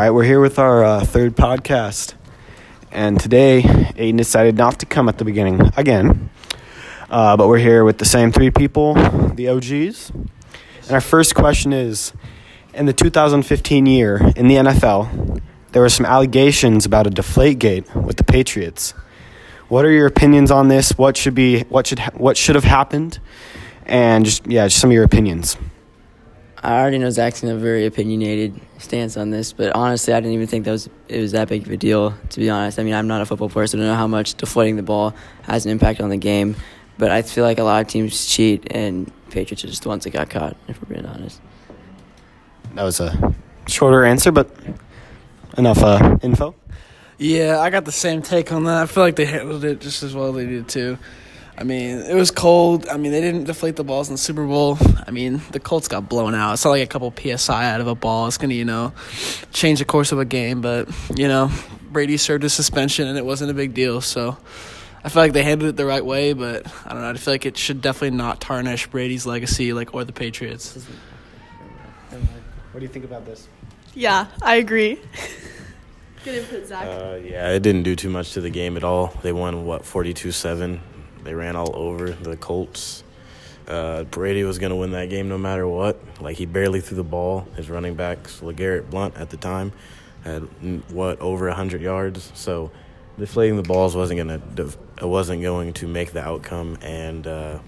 All right, we're here with our uh, third podcast. And today, Aiden decided not to come at the beginning again. Uh, but we're here with the same three people, the OGs. And our first question is In the 2015 year in the NFL, there were some allegations about a deflate gate with the Patriots. What are your opinions on this? What should be what should ha- what should have happened? And just yeah, just some of your opinions. I already know Zach's in a very opinionated stance on this, but honestly, I didn't even think that was it was that big of a deal. To be honest, I mean, I'm not a football player, so I don't know how much deflating the ball has an impact on the game. But I feel like a lot of teams cheat, and Patriots are just the ones that got caught. If we're being honest. That was a shorter answer, but enough uh, info. Yeah, I got the same take on that. I feel like they handled it just as well as they did too. I mean, it was cold. I mean, they didn't deflate the balls in the Super Bowl. I mean, the Colts got blown out. It's not like a couple psi out of a ball. It's gonna, you know, change the course of a game. But you know, Brady served his suspension, and it wasn't a big deal. So, I feel like they handled it the right way. But I don't know. I feel like it should definitely not tarnish Brady's legacy, like or the Patriots. What do you think about this? Yeah, I agree. Good input, Zach. Uh, yeah, it didn't do too much to the game at all. They won what forty two seven. They ran all over the Colts. Uh, Brady was going to win that game no matter what. Like he barely threw the ball. His running backs, LeGarrette Blount at the time, had mm, what over hundred yards. So deflating the balls wasn't going to wasn't going to make the outcome, and uh,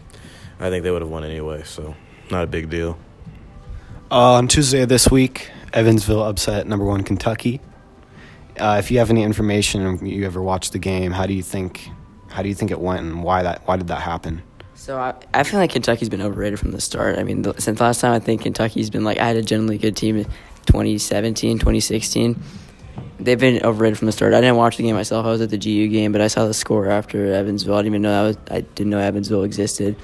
I think they would have won anyway. So not a big deal. Uh, on Tuesday of this week, Evansville upset number one Kentucky. Uh, if you have any information, or you ever watched the game, how do you think how do you think it went, and why that why did that happen? So I, I feel like Kentucky's been overrated from the start. I mean, the, since last time I think Kentucky's been like I had a generally good team in 2017, 2016. They've been overrated from the start. I didn't watch the game myself. I was at the GU game, but I saw the score after Evansville. I didn't even know that was, I didn't know Evansville existed,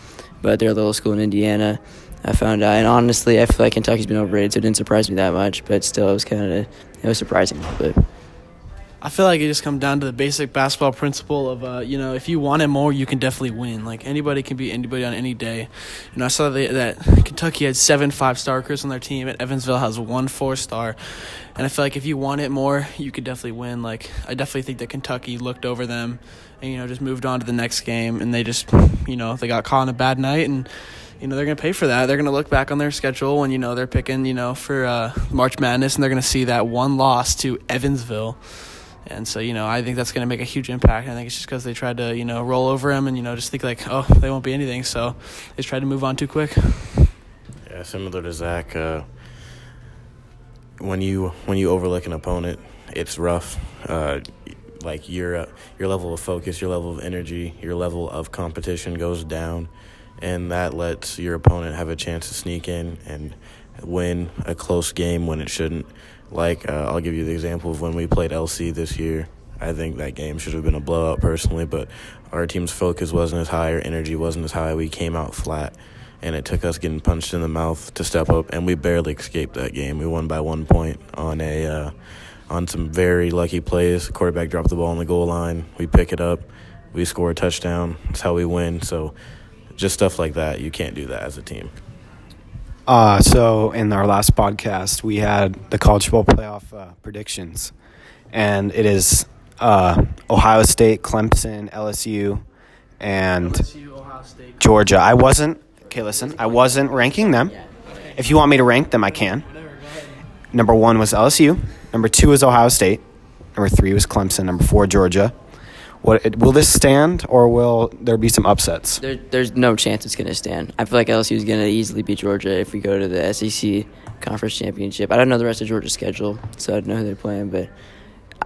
but they're a little school in Indiana. I found out, and honestly, I feel like Kentucky's been overrated, so it didn't surprise me that much. But still, it was kind of it was surprising a little bit. I feel like it just comes down to the basic basketball principle of, uh, you know, if you want it more, you can definitely win. Like anybody can beat anybody on any day. You know, I saw that, that Kentucky had seven five star recruits on their team, and Evansville has one four star. And I feel like if you want it more, you could definitely win. Like I definitely think that Kentucky looked over them, and you know, just moved on to the next game, and they just, you know, they got caught on a bad night and you know they're going to pay for that. They're going to look back on their schedule when you know they're picking, you know, for uh, March Madness, and they're going to see that one loss to Evansville. And so, you know, I think that's going to make a huge impact. I think it's just because they tried to, you know, roll over him and, you know, just think like, oh, they won't be anything. So they tried to move on too quick. Yeah, similar to Zach. Uh, when you when you overlook an opponent, it's rough. Uh, like your uh, your level of focus, your level of energy, your level of competition goes down, and that lets your opponent have a chance to sneak in and win a close game when it shouldn't. Like uh, I'll give you the example of when we played LC this year. I think that game should have been a blowout personally, but our team's focus wasn't as high, our energy wasn't as high. We came out flat, and it took us getting punched in the mouth to step up, and we barely escaped that game. We won by one point on a uh, on some very lucky plays. Quarterback dropped the ball on the goal line. We pick it up, we score a touchdown. That's how we win. So, just stuff like that, you can't do that as a team. Uh, so in our last podcast, we had the college football playoff uh, predictions, and it is uh, Ohio State, Clemson, LSU, and Georgia. I wasn't. Okay, listen. I wasn't ranking them. If you want me to rank them, I can. Number one was LSU. Number two was Ohio State. Number three was Clemson. Number four, Georgia. What will this stand, or will there be some upsets? There, there's no chance it's going to stand. I feel like LSU is going to easily beat Georgia if we go to the SEC Conference Championship. I don't know the rest of Georgia's schedule, so I don't know who they're playing. But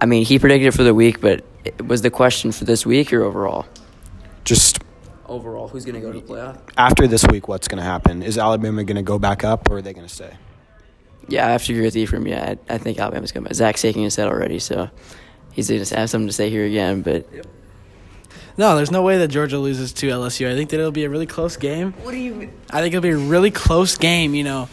I mean, he predicted it for the week, but it was the question for this week or overall? Just Overall, who's going to go to the playoff? after this week, what's going to happen? Is Alabama going to go back up, or are they going to stay? Yeah, I have to agree with Ephraim. Yeah, I, I think Alabama's going to. Zach's taking his head already, so he's going to have something to say here again. But No, there's no way that Georgia loses to LSU. I think that it'll be a really close game. what do you? I think it'll be a really close game, you know.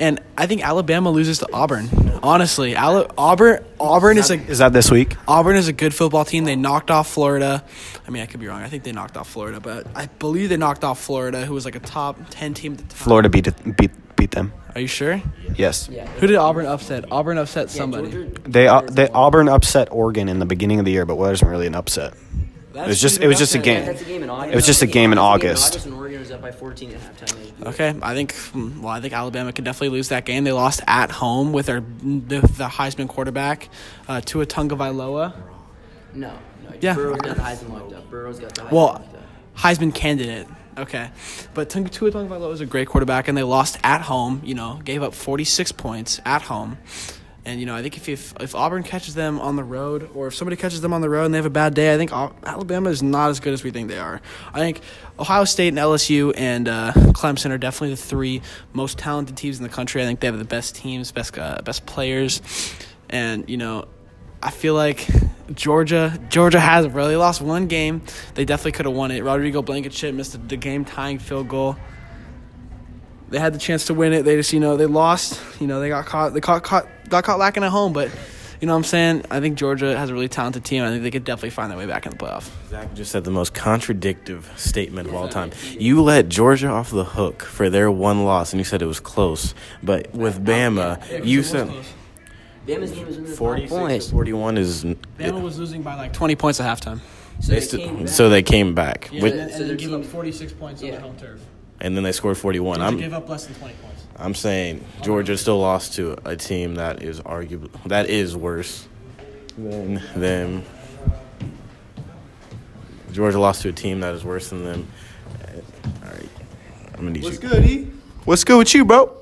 And I think Alabama loses to Auburn. Honestly, Ala- Auburn Auburn is a Is that this week? Auburn is a good football team. They knocked off Florida. I mean, I could be wrong. I think they knocked off Florida, but I believe they knocked off Florida, who was like a top ten team at the time. Florida beat it, beat beat them. Are you sure? Yes. Yeah. Who did Auburn upset? Auburn upset somebody. Georgia- They uh, they Auburn upset Oregon in the beginning of the year, but it wasn't really an upset. That's was just- it was just a upset. game. That's a game in August. It was just a game in August. August when Oregon was up by 14 at halftime. Okay, I think. Well, I think Alabama could definitely lose that game. They lost at home with their the, the Heisman quarterback, uh, Tua Tagovailoa. No, no. Yeah. Burrow's got the Heisman locked up. Burrow's got the Heisman Well, locked up. Heisman candidate. Okay, but Tua Tagovailoa is a great quarterback, and they lost at home. You know, gave up forty six points at home, and you know I think if, if if Auburn catches them on the road, or if somebody catches them on the road and they have a bad day, I think Alabama is not as good as we think they are. I think Ohio State and LSU and uh, Clemson are definitely the three most talented teams in the country. I think they have the best teams, best uh, best players, and you know I feel like Georgia Georgia has. They lost one game. They definitely could have won it. Rodrigo Blankenship missed the game tying field goal. They had the chance to win it. They just, you know, they lost. You know, they got caught. They caught, caught got caught lacking at home. But you know, what I'm saying, I think Georgia has a really talented team. I think they could definitely find their way back in the playoff. Zach just said the most contradictive statement of all time. You let Georgia off the hook for their one loss, and you said it was close. But with Bama, you said Bama's game was under 46 points. 41 is. Bama was losing by like 20 points at halftime. So They they st- came back. so they came back, with, and so their team- 46 points on their home turf. and then they scored 41. I'm, up less than 20 points. I'm saying Georgia still lost to a team that is arguably that is worse than them. Georgia lost to a team that is worse than them. All right, I'm gonna need you. good, E? What's good with you, bro?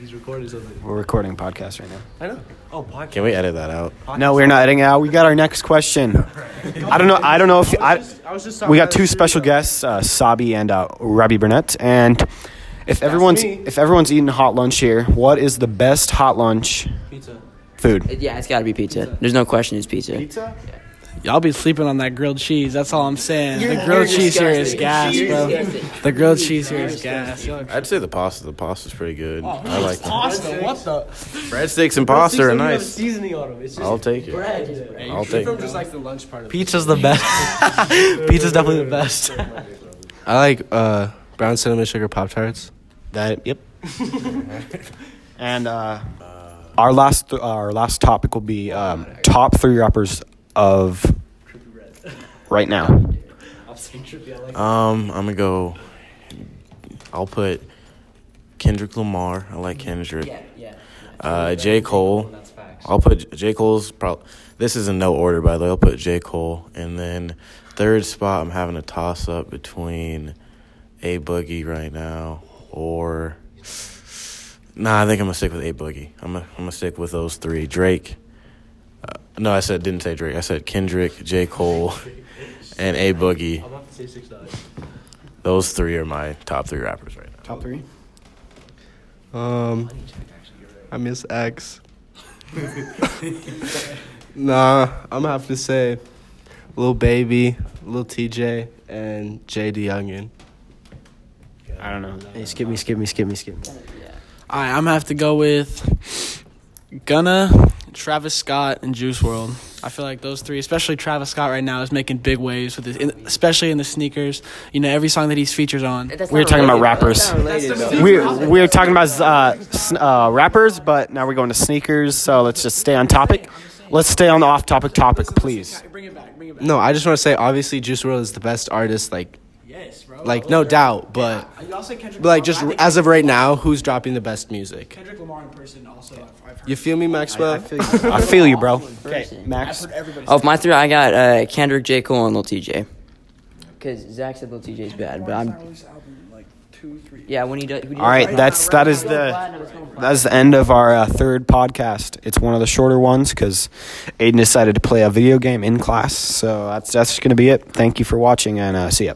He's recording something. We're recording a podcast right now. I know. Oh, podcast. Can we edit that out? No, we're not editing it out. We got our next question. I don't know. I don't know if I. I was just We got two special guests, uh, Sabi and uh, Robbie Burnett, and if everyone's me. if everyone's eating hot lunch here, what is the best hot lunch Pizza. food? Yeah, it's got to be pizza. There's no question it's pizza. Pizza. Yeah. Y'all be sleeping on that grilled cheese. That's all I'm saying. You're- the grilled you're cheese here is gas, You're bro. disgusting. The grilled cheese here is gas. I'd say the pasta. The pasta's pretty good. I like them. Pasta, what the? breadsticks and pasta are nice. Seasoning on them. It's just I'll take it. Bread. I'll take it. just like the lunch part of Pizza's the best. Pizza's definitely the best. I like uh, brown cinnamon sugar Pop Tarts. That yep. and uh, our last our last topic will be um, top three rappers of right now. Um, I'm gonna go. I'll put Kendrick Lamar. I like Kendrick. Yeah, yeah. Uh, J Cole. I'll put J Cole's probably. This is in no order, by the way. I'll put J Cole, and then third spot. I'm having a toss up between A Boogie right now or. Nah, I think I'm gonna stick with A Boogie. I'm gonna, I'm gonna stick with those three. Drake. Uh, no, I said didn't say Drake. I said Kendrick, J Cole, and A Boogie. I'm about to say six nine. Those three are my top three rappers right now. Top three. Um, I miss X. nah, I'm gonna have to say, little Baby, little Tjay, and JD Youngin. I don't know. Hey, skip me, skip me, skip me, skip me. All right, I'm gonna have to go with Gunna, Travis Scott, and Juice WRLD. I feel like those three, especially Travis Scott right now, is making big waves with his, in, especially in the sneakers. You know, every song that he's features on. That's We were not talking about related, though. rappers. That's not related, though. We we were talking about uh, uh, rappers, but now we're going to sneakers. So let's just stay on topic. Let's stay on the off-topic topic, please. Bring it back. Bring it back. No, I just want to say, obviously, Juice WRLD is the best artist, like, Yes, bro. like no doubt. But, Y'all say Kendrick but like, Lamar, just but I as of right now, who's dropping the best music? Kendrick Lamar in person also. I've, I've heard. You feel me, Maxwell? I feel you, I feel you bro. Okay, Max. I've heard everybody. Of my three, I got uh, Kendrick, J. Cole, and Lil Tjay. Because Zach said Lil Tjay's bad, but I'm. Yeah, when he does. when he All right, does- that's that is the that is the end of our uh, third podcast. It's one of the shorter ones because Aiden decided to play a video game in class. So that's that's going to be it. Thank you for watching and uh, see ya.